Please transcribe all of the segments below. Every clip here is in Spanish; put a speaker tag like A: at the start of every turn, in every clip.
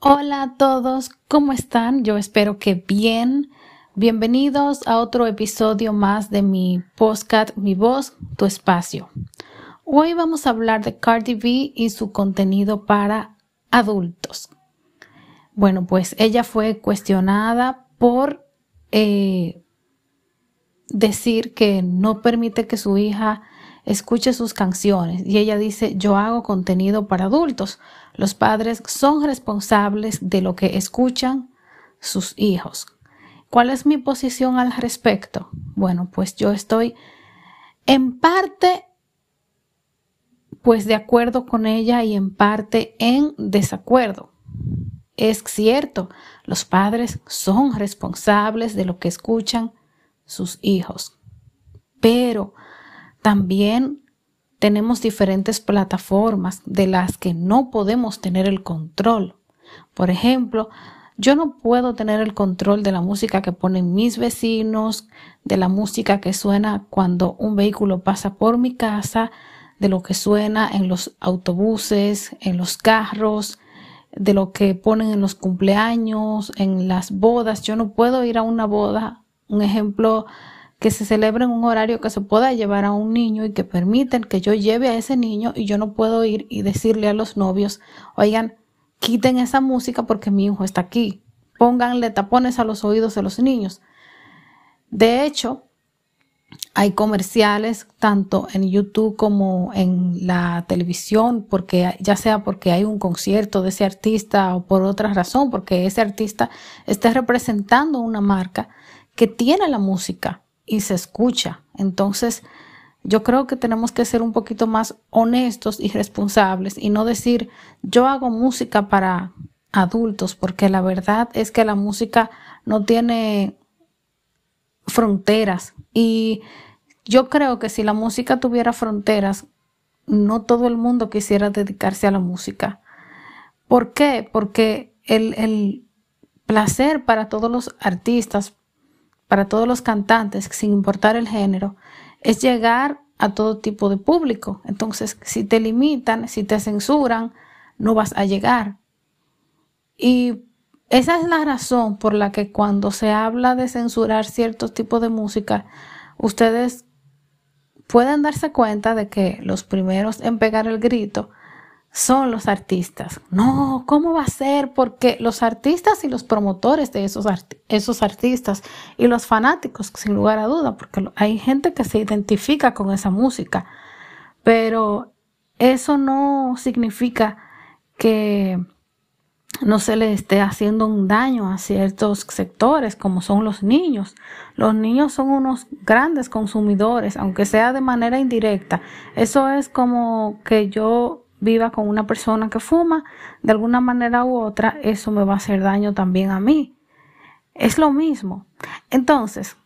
A: Hola a todos, ¿cómo están? Yo espero que bien. Bienvenidos a otro episodio más de mi podcast Mi voz, tu espacio. Hoy vamos a hablar de Cardi B y su contenido para adultos. Bueno, pues ella fue cuestionada por eh, decir que no permite que su hija escuche sus canciones y ella dice yo hago contenido para adultos. Los padres son responsables de lo que escuchan sus hijos. ¿Cuál es mi posición al respecto? Bueno, pues yo estoy en parte pues de acuerdo con ella y en parte en desacuerdo. Es cierto, los padres son responsables de lo que escuchan sus hijos, pero también tenemos diferentes plataformas de las que no podemos tener el control. Por ejemplo, yo no puedo tener el control de la música que ponen mis vecinos, de la música que suena cuando un vehículo pasa por mi casa, de lo que suena en los autobuses, en los carros, de lo que ponen en los cumpleaños, en las bodas. Yo no puedo ir a una boda, un ejemplo, que se celebre en un horario que se pueda llevar a un niño y que permiten que yo lleve a ese niño y yo no puedo ir y decirle a los novios, oigan, quiten esa música porque mi hijo está aquí. Pónganle tapones a los oídos de los niños. De hecho, hay comerciales tanto en YouTube como en la televisión, porque ya sea porque hay un concierto de ese artista o por otra razón, porque ese artista está representando una marca que tiene la música y se escucha. Entonces, yo creo que tenemos que ser un poquito más honestos y responsables y no decir yo hago música para adultos, porque la verdad es que la música no tiene fronteras y yo creo que si la música tuviera fronteras, no todo el mundo quisiera dedicarse a la música. ¿Por qué? Porque el, el placer para todos los artistas, para todos los cantantes, sin importar el género, es llegar a todo tipo de público. Entonces, si te limitan, si te censuran, no vas a llegar. Y esa es la razón por la que cuando se habla de censurar ciertos tipos de música, ustedes pueden darse cuenta de que los primeros en pegar el grito son los artistas. No, ¿cómo va a ser? Porque los artistas y los promotores de esos, esos artistas y los fanáticos, sin lugar a duda, porque hay gente que se identifica con esa música, pero eso no significa que no se le esté haciendo un daño a ciertos sectores como son los niños. Los niños son unos grandes consumidores, aunque sea de manera indirecta. Eso es como que yo viva con una persona que fuma, de alguna manera u otra, eso me va a hacer daño también a mí. Es lo mismo. Entonces,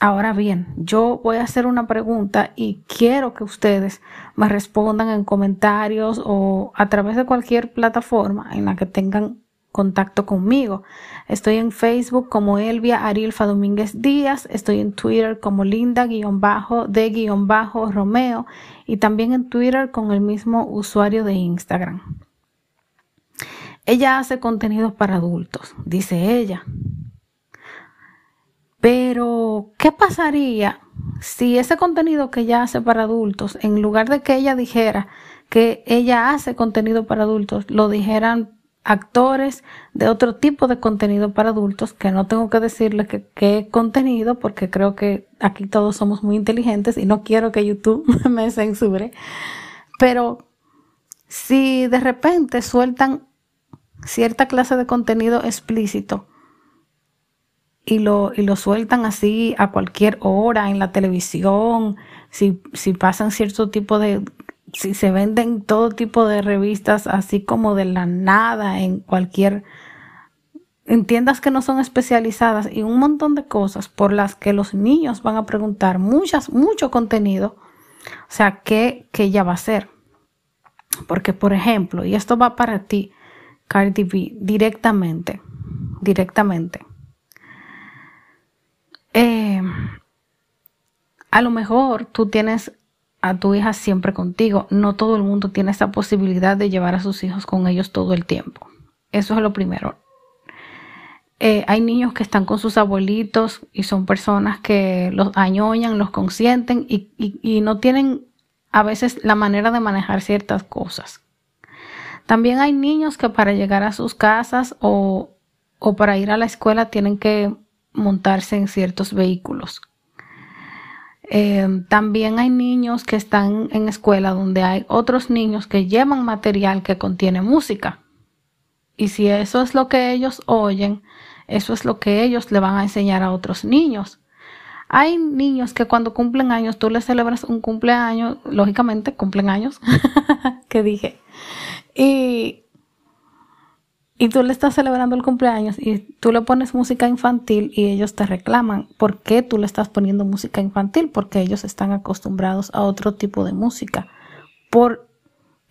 A: ahora bien, yo voy a hacer una pregunta y quiero que ustedes me respondan en comentarios o a través de cualquier plataforma en la que tengan contacto conmigo. Estoy en Facebook como Elvia Arilfa Domínguez Díaz, estoy en Twitter como Linda-de-Romeo y también en Twitter con el mismo usuario de Instagram. Ella hace contenido para adultos, dice ella. Pero, ¿qué pasaría si ese contenido que ella hace para adultos, en lugar de que ella dijera que ella hace contenido para adultos, lo dijeran actores de otro tipo de contenido para adultos, que no tengo que decirles qué contenido, porque creo que aquí todos somos muy inteligentes y no quiero que YouTube me censure. Pero si de repente sueltan cierta clase de contenido explícito y lo, y lo sueltan así a cualquier hora en la televisión, si, si pasan cierto tipo de si se venden todo tipo de revistas así como de la nada en cualquier en tiendas que no son especializadas y un montón de cosas por las que los niños van a preguntar muchas mucho contenido o sea qué que ella va a hacer porque por ejemplo y esto va para ti Cardi B directamente directamente eh, a lo mejor tú tienes a tu hija siempre contigo. No todo el mundo tiene esa posibilidad de llevar a sus hijos con ellos todo el tiempo. Eso es lo primero. Eh, hay niños que están con sus abuelitos y son personas que los añoñan, los consienten y, no tienen a veces la manera de manejar ciertas cosas. También hay niños que para llegar a sus casas o, o para ir a la escuela tienen que montarse en ciertos vehículos. Eh, también hay niños que están en escuela donde hay otros niños que llevan material que contiene música. Y si eso es lo que ellos oyen, eso es lo que ellos le van a enseñar a otros niños. Hay niños que cuando cumplen años, tú les celebras un cumpleaños, lógicamente cumplen años, que dije. Y y tú le estás celebrando el cumpleaños y tú le pones música infantil y ellos te reclaman por qué tú le estás poniendo música infantil, porque ellos están acostumbrados a otro tipo de música, por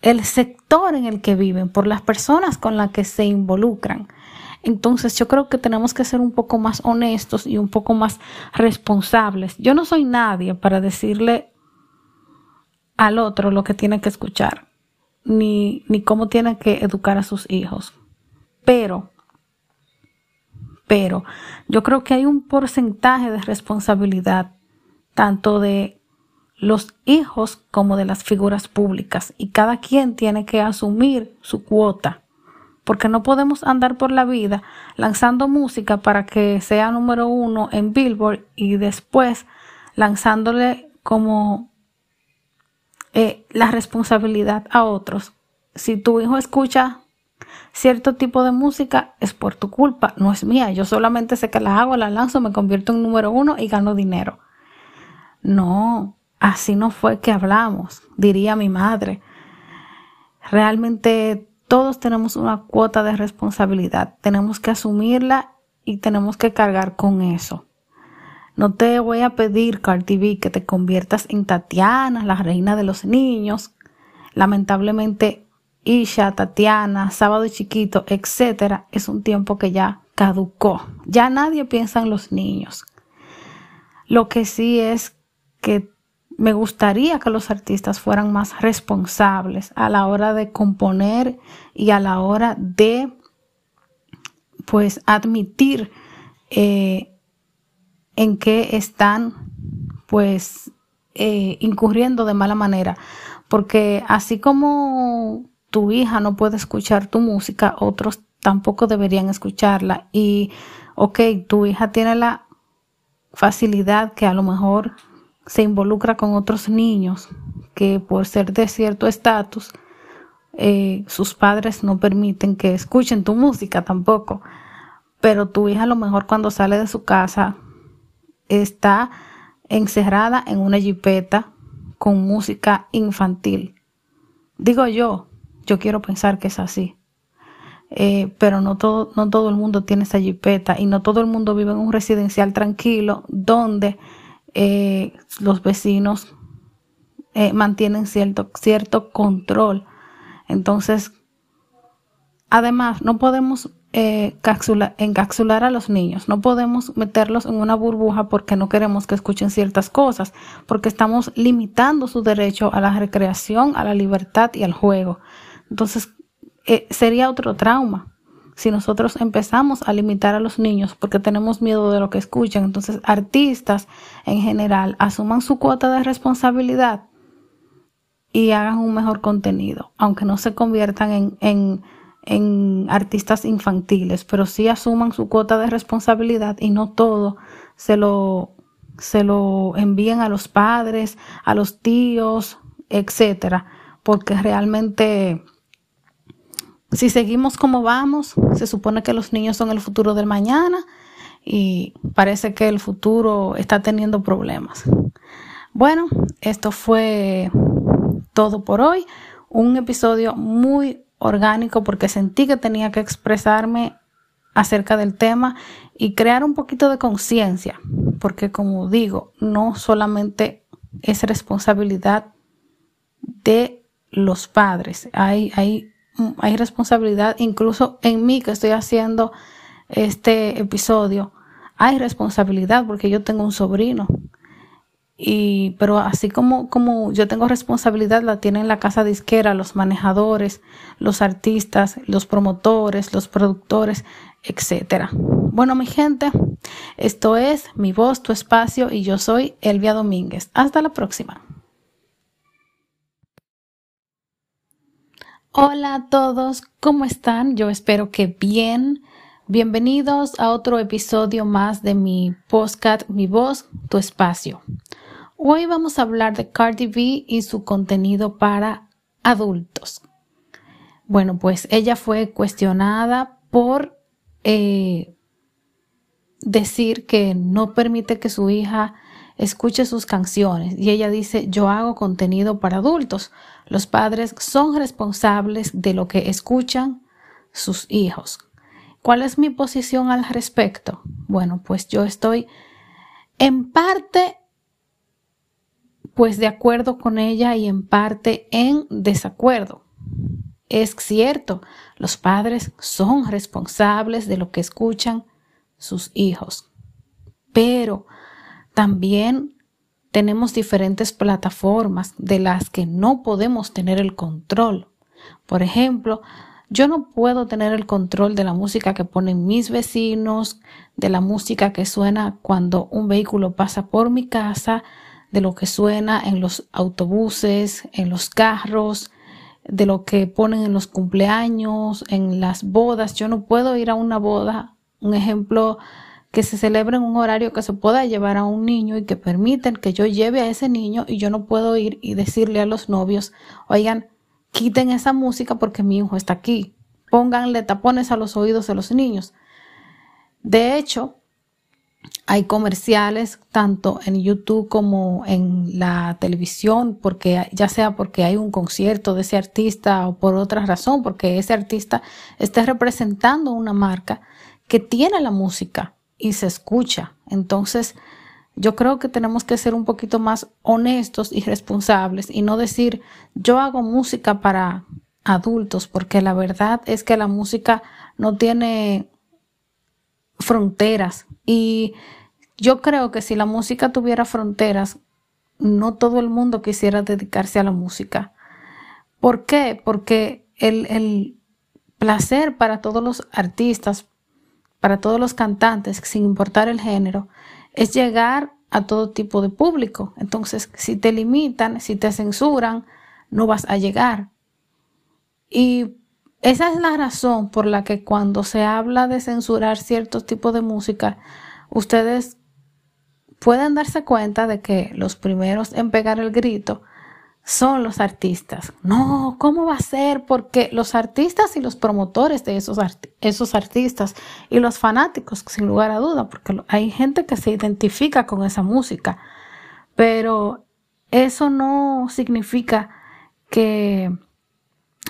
A: el sector en el que viven, por las personas con las que se involucran. Entonces yo creo que tenemos que ser un poco más honestos y un poco más responsables. Yo no soy nadie para decirle al otro lo que tiene que escuchar, ni, ni cómo tiene que educar a sus hijos. Pero, pero yo creo que hay un porcentaje de responsabilidad tanto de los hijos como de las figuras públicas y cada quien tiene que asumir su cuota porque no podemos andar por la vida lanzando música para que sea número uno en Billboard y después lanzándole como eh, la responsabilidad a otros. Si tu hijo escucha cierto tipo de música es por tu culpa, no es mía. Yo solamente sé que la hago, la lanzo, me convierto en número uno y gano dinero. No, así no fue que hablamos, diría mi madre. Realmente todos tenemos una cuota de responsabilidad, tenemos que asumirla y tenemos que cargar con eso. No te voy a pedir, Cardi B, que te conviertas en Tatiana, la reina de los niños. Lamentablemente Isha, Tatiana, Sábado Chiquito, etcétera, es un tiempo que ya caducó. Ya nadie piensa en los niños. Lo que sí es que me gustaría que los artistas fueran más responsables a la hora de componer y a la hora de pues admitir eh, en qué están pues eh, incurriendo de mala manera porque así como tu hija no puede escuchar tu música, otros tampoco deberían escucharla. Y, ok, tu hija tiene la facilidad que a lo mejor se involucra con otros niños que por ser de cierto estatus, eh, sus padres no permiten que escuchen tu música tampoco. Pero tu hija a lo mejor cuando sale de su casa está encerrada en una jipeta con música infantil. Digo yo, yo quiero pensar que es así. Eh, pero no todo, no todo el mundo tiene esa jipeta y no todo el mundo vive en un residencial tranquilo donde eh, los vecinos eh, mantienen cierto, cierto control. Entonces, además, no podemos encapsular a los niños, no podemos meterlos en una burbuja porque no queremos que escuchen ciertas cosas, porque estamos limitando su derecho a la recreación, a la libertad y al juego. Entonces, eh, sería otro trauma si nosotros empezamos a limitar a los niños porque tenemos miedo de lo que escuchan. Entonces, artistas en general asuman su cuota de responsabilidad y hagan un mejor contenido, aunque no se conviertan en, en, en artistas infantiles, pero sí asuman su cuota de responsabilidad y no todo se lo, se lo envíen a los padres, a los tíos, etcétera, porque realmente si seguimos como vamos, se supone que los niños son el futuro del mañana y parece que el futuro está teniendo problemas. Bueno, esto fue todo por hoy. Un episodio muy orgánico porque sentí que tenía que expresarme acerca del tema y crear un poquito de conciencia, porque como digo, no solamente es responsabilidad de los padres, hay, hay hay responsabilidad, incluso en mí que estoy haciendo este episodio, hay responsabilidad porque yo tengo un sobrino Y, pero así como, como yo tengo responsabilidad, la tienen la casa disquera, los manejadores, los artistas, los promotores, los productores, etcétera. Bueno, mi gente, esto es Mi Voz, Tu Espacio y yo soy Elvia Domínguez. Hasta la próxima. Hola a todos, ¿cómo están? Yo espero que bien. Bienvenidos a otro episodio más de mi podcast Mi Voz, Tu Espacio. Hoy vamos a hablar de Cardi B y su contenido para adultos. Bueno, pues ella fue cuestionada por eh, decir que no permite que su hija escuche sus canciones y ella dice yo hago contenido para adultos. Los padres son responsables de lo que escuchan sus hijos. ¿Cuál es mi posición al respecto? Bueno, pues yo estoy en parte pues de acuerdo con ella y en parte en desacuerdo. Es cierto, los padres son responsables de lo que escuchan sus hijos, pero también tenemos diferentes plataformas de las que no podemos tener el control. Por ejemplo, yo no puedo tener el control de la música que ponen mis vecinos, de la música que suena cuando un vehículo pasa por mi casa, de lo que suena en los autobuses, en los carros, de lo que ponen en los cumpleaños, en las bodas. Yo no puedo ir a una boda, un ejemplo, que se celebre en un horario que se pueda llevar a un niño y que permiten que yo lleve a ese niño y yo no puedo ir y decirle a los novios, oigan, quiten esa música porque mi hijo está aquí. Pónganle tapones a los oídos de los niños. De hecho, hay comerciales tanto en YouTube como en la televisión, porque ya sea porque hay un concierto de ese artista o por otra razón, porque ese artista está representando una marca que tiene la música y se escucha. Entonces, yo creo que tenemos que ser un poquito más honestos y responsables y no decir yo hago música para adultos, porque la verdad es que la música no tiene fronteras y yo creo que si la música tuviera fronteras, no todo el mundo quisiera dedicarse a la música. ¿Por qué? Porque el, el placer para todos los artistas, para todos los cantantes, sin importar el género, es llegar a todo tipo de público. Entonces, si te limitan, si te censuran, no vas a llegar. Y esa es la razón por la que cuando se habla de censurar ciertos tipos de música, ustedes pueden darse cuenta de que los primeros en pegar el grito son los artistas. No, ¿cómo va a ser? Porque los artistas y los promotores de esos, esos artistas y los fanáticos, sin lugar a duda, porque hay gente que se identifica con esa música, pero eso no significa que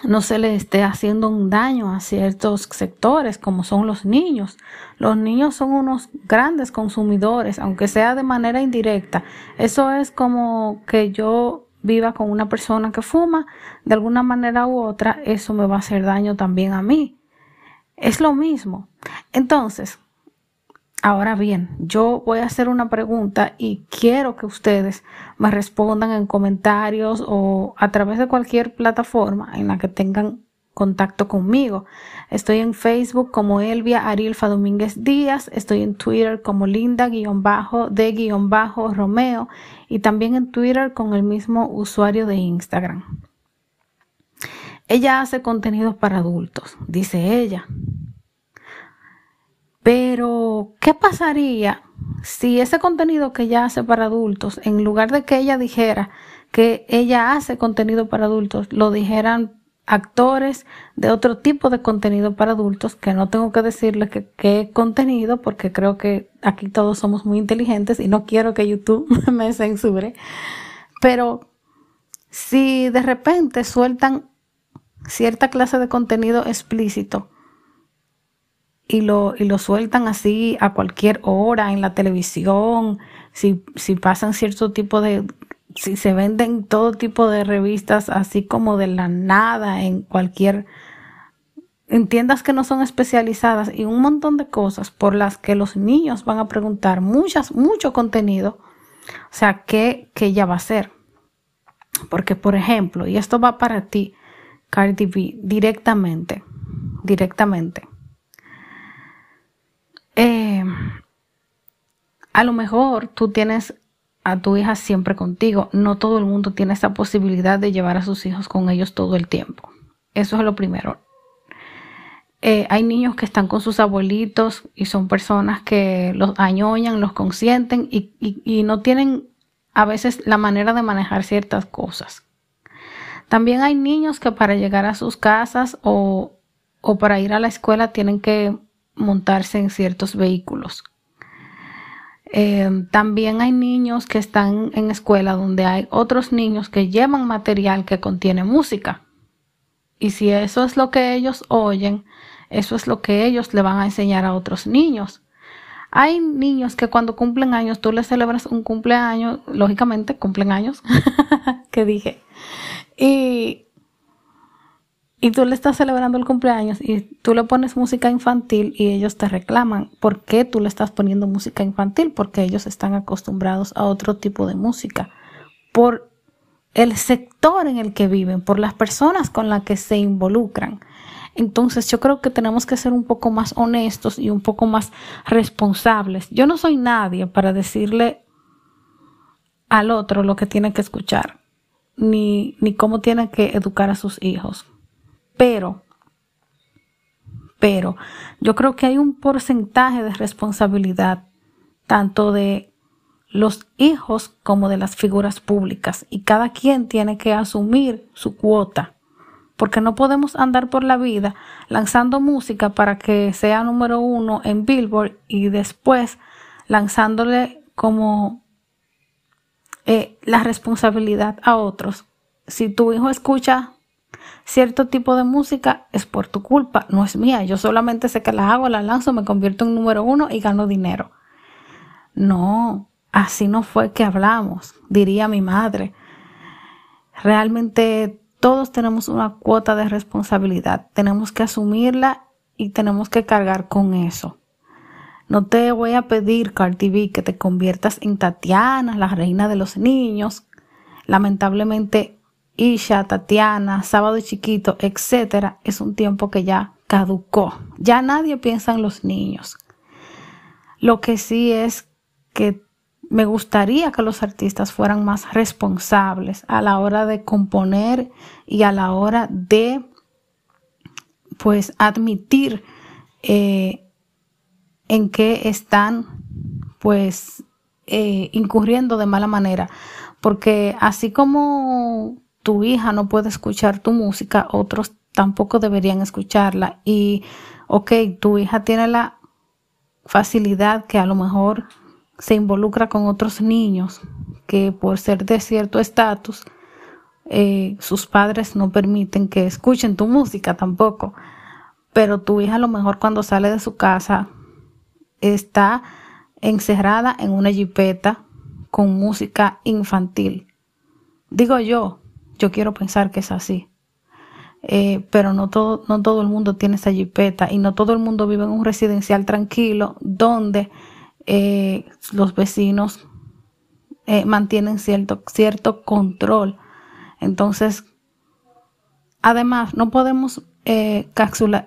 A: no se le esté haciendo un daño a ciertos sectores como son los niños. Los niños son unos grandes consumidores, aunque sea de manera indirecta. Eso es como que yo viva con una persona que fuma, de alguna manera u otra, eso me va a hacer daño también a mí. Es lo mismo. Entonces, Ahora bien, yo voy a hacer una pregunta y quiero que ustedes me respondan en comentarios o a través de cualquier plataforma en la que tengan contacto conmigo. Estoy en Facebook como Elvia Arilfa Domínguez Díaz, estoy en Twitter como Linda-de-Romeo y también en Twitter con el mismo usuario de Instagram. Ella hace contenido para adultos, dice ella. Pero, ¿qué pasaría si ese contenido que ella hace para adultos, en lugar de que ella dijera que ella hace contenido para adultos, lo dijeran actores de otro tipo de contenido para adultos, que no tengo que decirles qué contenido, porque creo que aquí todos somos muy inteligentes y no quiero que YouTube me censure. Pero si de repente sueltan cierta clase de contenido explícito, y lo, y lo sueltan así a cualquier hora en la televisión, si, si pasan cierto tipo de, si se venden todo tipo de revistas así como de la nada en cualquier, en tiendas que no son especializadas y un montón de cosas por las que los niños van a preguntar muchas, mucho contenido. O sea, ¿qué, qué ella va a hacer? Porque, por ejemplo, y esto va para ti, Cardi B, directamente, directamente. Eh, a lo mejor tú tienes a tu hija siempre contigo. No todo el mundo tiene esa posibilidad de llevar a sus hijos con ellos todo el tiempo. Eso es lo primero. Eh, hay niños que están con sus abuelitos y son personas que los añoñan, los consienten y, no tienen a veces la manera de manejar ciertas cosas. También hay niños que para llegar a sus casas o para ir a la escuela tienen que montarse en ciertos vehículos. Eh, también hay niños que están en escuela donde hay otros niños que llevan material que contiene música. Y si eso es lo que ellos oyen, eso es lo que ellos le van a enseñar a otros niños. Hay niños que cuando cumplen años, tú les celebras un cumpleaños, lógicamente cumplen años, que dije, y, y tú le estás celebrando el cumpleaños y tú le pones música infantil y ellos te reclaman por qué tú le estás poniendo música infantil, porque ellos están acostumbrados a otro tipo de música, por el sector en el que viven, por las personas con las que se involucran. Entonces yo creo que tenemos que ser un poco más honestos y un poco más responsables. Yo no soy nadie para decirle al otro lo que tiene que escuchar, ni, ni cómo tiene que educar a sus hijos. Pero, pero yo creo que hay un porcentaje de responsabilidad tanto de los hijos como de las figuras públicas y cada quien tiene que asumir su cuota porque no podemos andar por la vida lanzando música para que sea número uno en Billboard y después lanzándole como eh, la responsabilidad a otros. Si tu hijo escucha cierto tipo de música, es por tu culpa, no es mía. Yo solamente sé que la hago, la lanzo, me convierto en número uno y gano dinero. No, así no fue que hablamos, diría mi madre. Realmente todos tenemos una cuota de responsabilidad, tenemos que asumirla y tenemos que cargar con eso. No te voy a pedir, Cardi B, que te conviertas en Tatiana, la reina de los niños. Lamentablemente, Isha, Tatiana, Sábado Chiquito, etcétera, es un tiempo que ya caducó. Ya nadie piensa en los niños. Lo que sí es que me gustaría que los artistas fueran más responsables a la hora de componer y a la hora de pues admitir eh, en qué están pues eh, incurriendo de mala manera porque así como tu hija no puede escuchar tu música otros tampoco deberían escucharla y ok tu hija tiene la facilidad que a lo mejor se involucra con otros niños que por ser de cierto estatus, eh, sus padres no permiten que escuchen tu música tampoco. Pero tu hija a lo mejor cuando sale de su casa está encerrada en una jipeta con música infantil. Digo yo, yo quiero pensar que es así. Eh, pero no todo, no todo el mundo tiene esa jipeta y no todo el mundo vive en un residencial tranquilo donde eh, los vecinos eh, mantienen cierto, cierto control. Entonces, además, no podemos eh,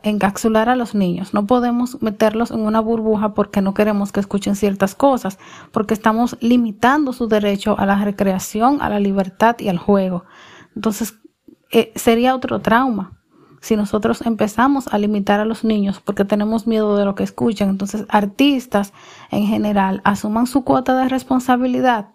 A: encapsular a los niños, no podemos meterlos en una burbuja porque no queremos que escuchen ciertas cosas, porque estamos limitando su derecho a la recreación, a la libertad y al juego. Entonces, sería otro trauma si nosotros empezamos a limitar a los niños porque tenemos miedo de lo que escuchan, entonces artistas en general asuman su cuota de responsabilidad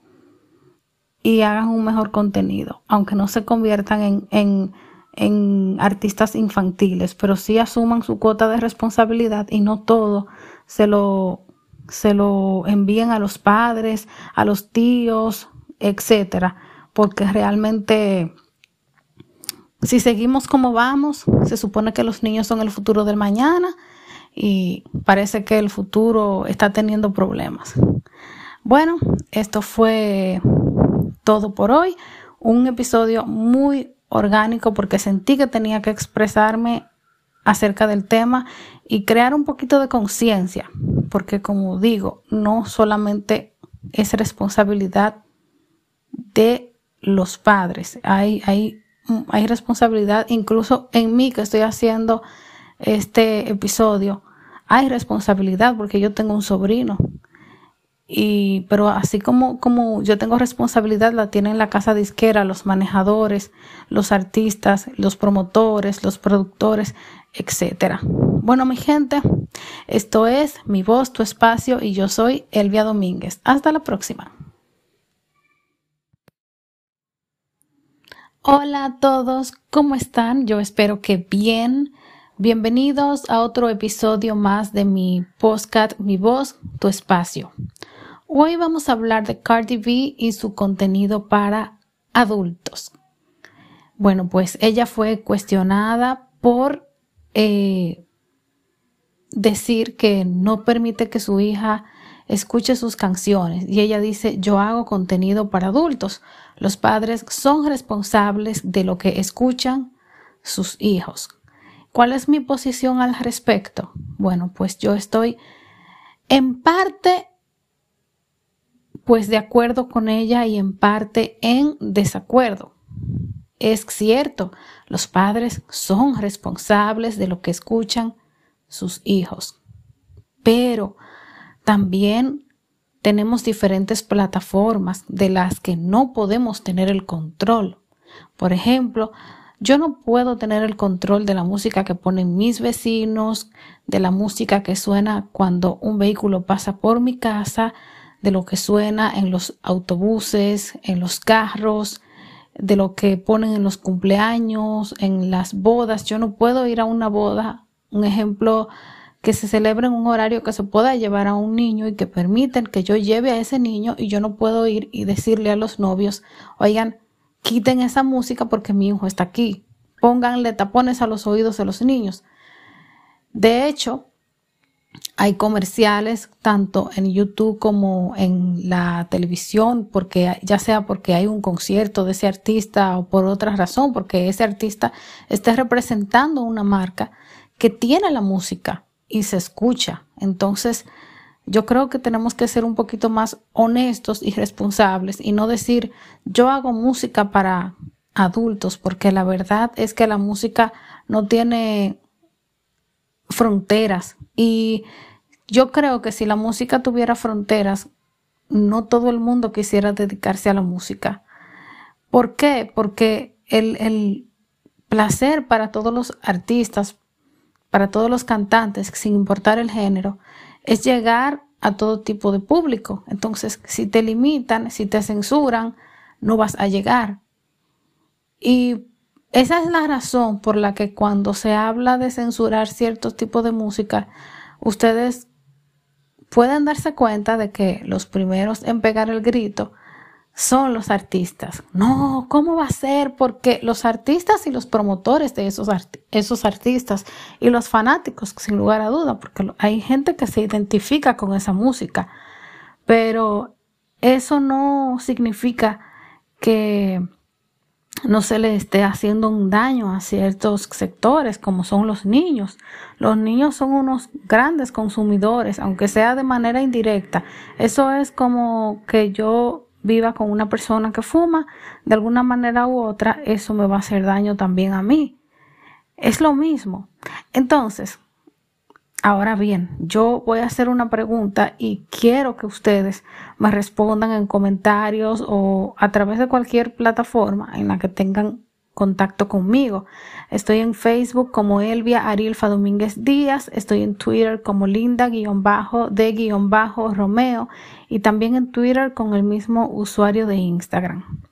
A: y hagan un mejor contenido, aunque no se conviertan en, en, en artistas infantiles, pero sí asuman su cuota de responsabilidad y no todo se lo, se lo envíen a los padres, a los tíos, etcétera, porque realmente si seguimos como vamos, se supone que los niños son el futuro del mañana y parece que el futuro está teniendo problemas. Bueno, esto fue todo por hoy. Un episodio muy orgánico porque sentí que tenía que expresarme acerca del tema y crear un poquito de conciencia, porque como digo, no solamente es responsabilidad de los padres. Hay, hay, hay responsabilidad, incluso en mí que estoy haciendo este episodio, hay responsabilidad porque yo tengo un sobrino. Y, pero así como, como yo tengo responsabilidad, la tienen la casa disquera, los manejadores, los artistas, los promotores, los productores, etcétera. Bueno, mi gente, esto es Mi Voz, Tu Espacio y yo soy Elvia Domínguez. Hasta la próxima. Hola a todos, ¿cómo están? Yo espero que bien. Bienvenidos a otro episodio más de mi podcast Mi Voz, Tu Espacio. Hoy vamos a hablar de Cardi B y su contenido para adultos. Bueno, pues ella fue cuestionada por eh, decir que no permite que su hija escuche sus canciones y ella dice yo hago contenido para adultos. Los padres son responsables de lo que escuchan sus hijos. ¿Cuál es mi posición al respecto? Bueno, pues yo estoy en parte pues de acuerdo con ella y en parte en desacuerdo. Es cierto, los padres son responsables de lo que escuchan sus hijos, pero también tenemos diferentes plataformas de las que no podemos tener el control. Por ejemplo, yo no puedo tener el control de la música que ponen mis vecinos, de la música que suena cuando un vehículo pasa por mi casa, de lo que suena en los autobuses, en los carros, de lo que ponen en los cumpleaños, en las bodas. Yo no puedo ir a una boda, un ejemplo que se celebre en un horario que se pueda llevar a un niño y que permiten que yo lleve a ese niño y yo no puedo ir y decirle a los novios, oigan, quiten esa música porque mi hijo está aquí. Pónganle tapones a los oídos de los niños. De hecho, hay comerciales tanto en YouTube como en la televisión, porque ya sea porque hay un concierto de ese artista o por otra razón, porque ese artista esté representando una marca que tiene la música y se escucha. Entonces, yo creo que tenemos que ser un poquito más honestos y responsables y no decir yo hago música para adultos, porque la verdad es que la música no tiene fronteras y yo creo que si la música tuviera fronteras, no todo el mundo quisiera dedicarse a la música. ¿Por qué? Porque el, el placer para todos los artistas, para todos los cantantes, sin importar el género, es llegar a todo tipo de público. Entonces, si te limitan, si te censuran, no vas a llegar. Y esa es la razón por la que cuando se habla de censurar ciertos tipos de música, ustedes pueden darse cuenta de que los primeros en pegar el grito son los artistas. No, ¿cómo va a ser? Porque los artistas y los promotores de esos, esos artistas y los fanáticos, sin lugar a duda, porque hay gente que se identifica con esa música, pero eso no significa que no se le esté haciendo un daño a ciertos sectores como son los niños. Los niños son unos grandes consumidores, aunque sea de manera indirecta. Eso es como que yo viva con una persona que fuma, de alguna manera u otra, eso me va a hacer daño también a mí. Es lo mismo. Entonces, ahora bien, yo voy a hacer una pregunta y quiero que ustedes me respondan en comentarios o a través de cualquier plataforma en la que tengan contacto conmigo. Estoy en Facebook como Elvia Arilfa Domínguez Díaz, estoy en Twitter como Linda-de-Romeo y también en Twitter con el mismo usuario de Instagram.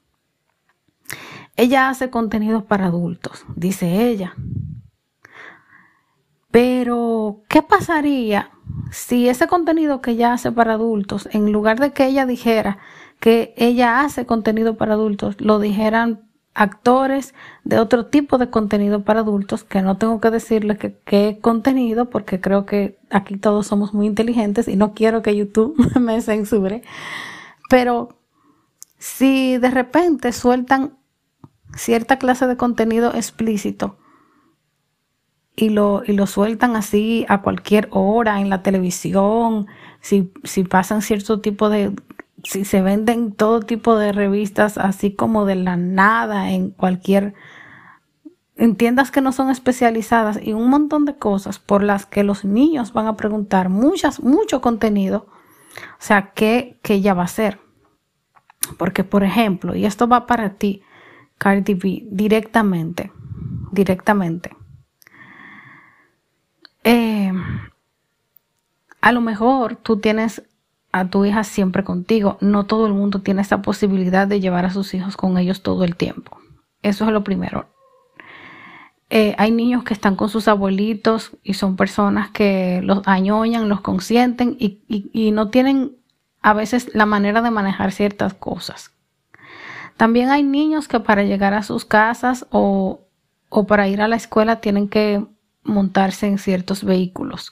A: Ella hace contenido para adultos, dice ella. Pero, ¿qué pasaría si ese contenido que ella hace para adultos, en lugar de que ella dijera que ella hace contenido para adultos, lo dijeran actores de otro tipo de contenido para adultos, que no tengo que decirles qué contenido, porque creo que aquí todos somos muy inteligentes y no quiero que YouTube me censure. Pero si de repente sueltan cierta clase de contenido explícito y lo, y lo sueltan así a cualquier hora en la televisión, si, si pasan cierto tipo de si se venden todo tipo de revistas así como de la nada en cualquier en tiendas que no son especializadas y un montón de cosas por las que los niños van a preguntar muchas, mucho contenido. O sea, ¿qué, ella va a hacer? Porque, por ejemplo, y esto va para ti, Cardi B, directamente, directamente. Eh, a lo mejor tú tienes a tu hija siempre contigo. No todo el mundo tiene esa posibilidad de llevar a sus hijos con ellos todo el tiempo. Eso es lo primero. Eh, hay niños que están con sus abuelitos y son personas que los añoñan, los consienten y, no tienen a veces la manera de manejar ciertas cosas. También hay niños que para llegar a sus casas o, o para ir a la escuela tienen que montarse en ciertos vehículos.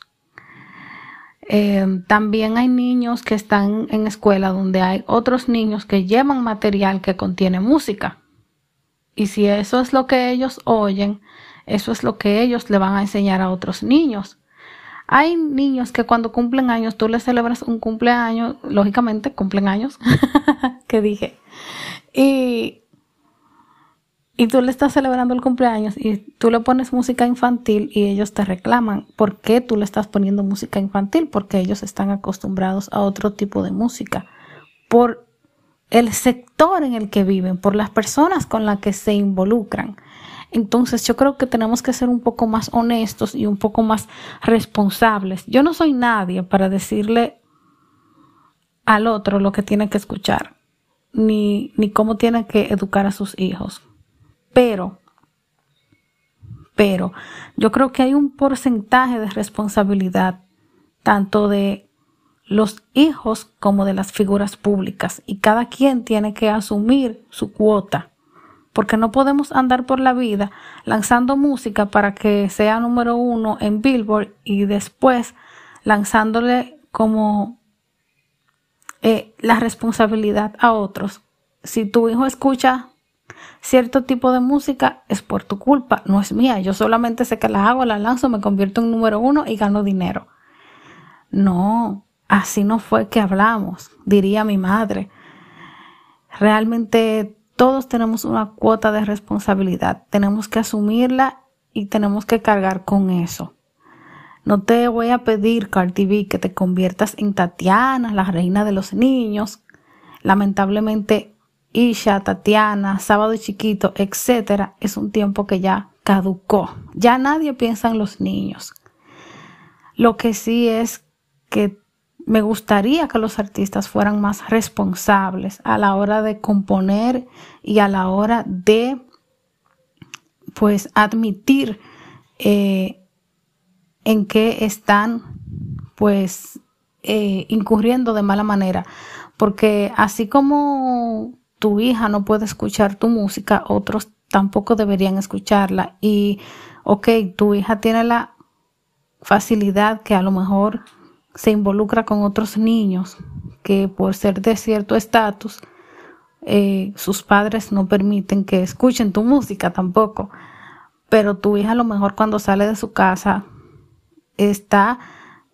A: Eh, también hay niños que están en escuela donde hay otros niños que llevan material que contiene música. Y si eso es lo que ellos oyen, eso es lo que ellos le van a enseñar a otros niños. Hay niños que cuando cumplen años, tú les celebras un cumpleaños, lógicamente cumplen años, que dije. Y y tú le estás celebrando el cumpleaños y tú le pones música infantil y ellos te reclaman. ¿Por qué tú le estás poniendo música infantil? Porque ellos están acostumbrados a otro tipo de música. Por el sector en el que viven, por las personas con las que se involucran. Entonces yo creo que tenemos que ser un poco más honestos y un poco más responsables. Yo no soy nadie para decirle al otro lo que tiene que escuchar, ni, ni cómo tiene que educar a sus hijos. Pero, pero yo creo que hay un porcentaje de responsabilidad tanto de los hijos como de las figuras públicas y cada quien tiene que asumir su cuota porque no podemos andar por la vida lanzando música para que sea número uno en Billboard y después lanzándole como eh, la responsabilidad a otros. Si tu hijo escucha cierto tipo de música es por tu culpa, no es mía. Yo solamente sé que la hago, la lanzo, me convierto en número uno y gano dinero. No, así no fue que hablamos, diría mi madre. Realmente todos tenemos una cuota de responsabilidad, tenemos que asumirla y tenemos que cargar con eso. No te voy a pedir, Cardi B, que te conviertas en Tatiana, la reina de los niños. Lamentablemente Isha, Tatiana, Sábado Chiquito, etcétera, es un tiempo que ya caducó. Ya nadie piensa en los niños. Lo que sí es que me gustaría que los artistas fueran más responsables a la hora de componer y a la hora de pues admitir eh, en qué están pues eh, incurriendo de mala manera porque así como tu hija no puede escuchar tu música, otros tampoco deberían escucharla. Y, ok, tu hija tiene la facilidad que a lo mejor se involucra con otros niños que por ser de cierto estatus, eh, sus padres no permiten que escuchen tu música tampoco. Pero tu hija a lo mejor cuando sale de su casa está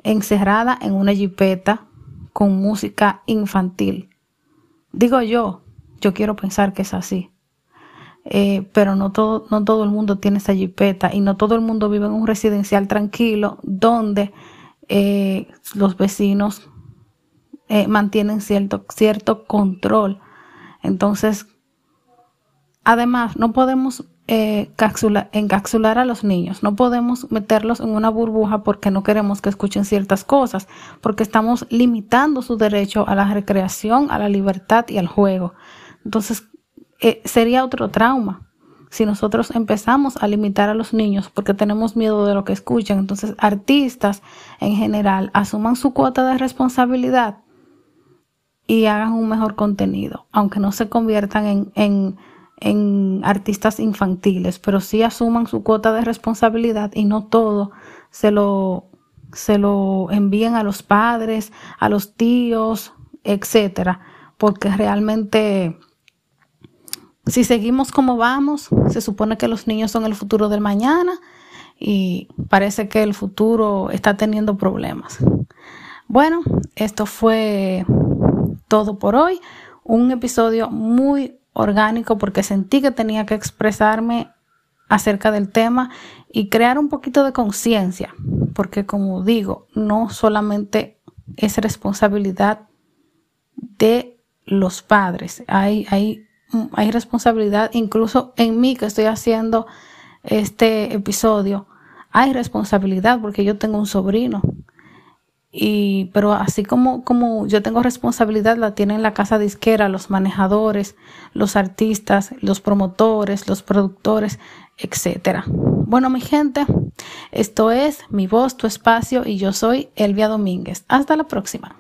A: encerrada en una jipeta con música infantil. Digo yo, yo quiero pensar que es así. Eh, pero no todo, no todo el mundo tiene esa jipeta y no todo el mundo vive en un residencial tranquilo donde eh, los vecinos eh, mantienen cierto, cierto control. Entonces, además, no podemos encapsular a los niños, no podemos meterlos en una burbuja porque no queremos que escuchen ciertas cosas, porque estamos limitando su derecho a la recreación, a la libertad y al juego. Entonces, eh, sería otro trauma si nosotros empezamos a limitar a los niños porque tenemos miedo de lo que escuchan. Entonces, artistas en general asuman su cuota de responsabilidad y hagan un mejor contenido, aunque no se conviertan en, en, en artistas infantiles, pero sí asuman su cuota de responsabilidad y no todo se lo, se lo envíen a los padres, a los tíos, etcétera, porque realmente si seguimos como vamos, se supone que los niños son el futuro del mañana y parece que el futuro está teniendo problemas. Bueno, esto fue todo por hoy. Un episodio muy orgánico porque sentí que tenía que expresarme acerca del tema y crear un poquito de conciencia, porque como digo, no solamente es responsabilidad de los padres, hay, hay, hay responsabilidad incluso en mí que estoy haciendo este episodio, hay responsabilidad porque yo tengo un sobrino y, pero así como, como yo tengo responsabilidad, la tienen la casa disquera, los manejadores, los artistas, los promotores, los productores, etcétera. Bueno, mi gente, esto es mi voz, tu espacio y yo soy Elvia Domínguez. Hasta la próxima.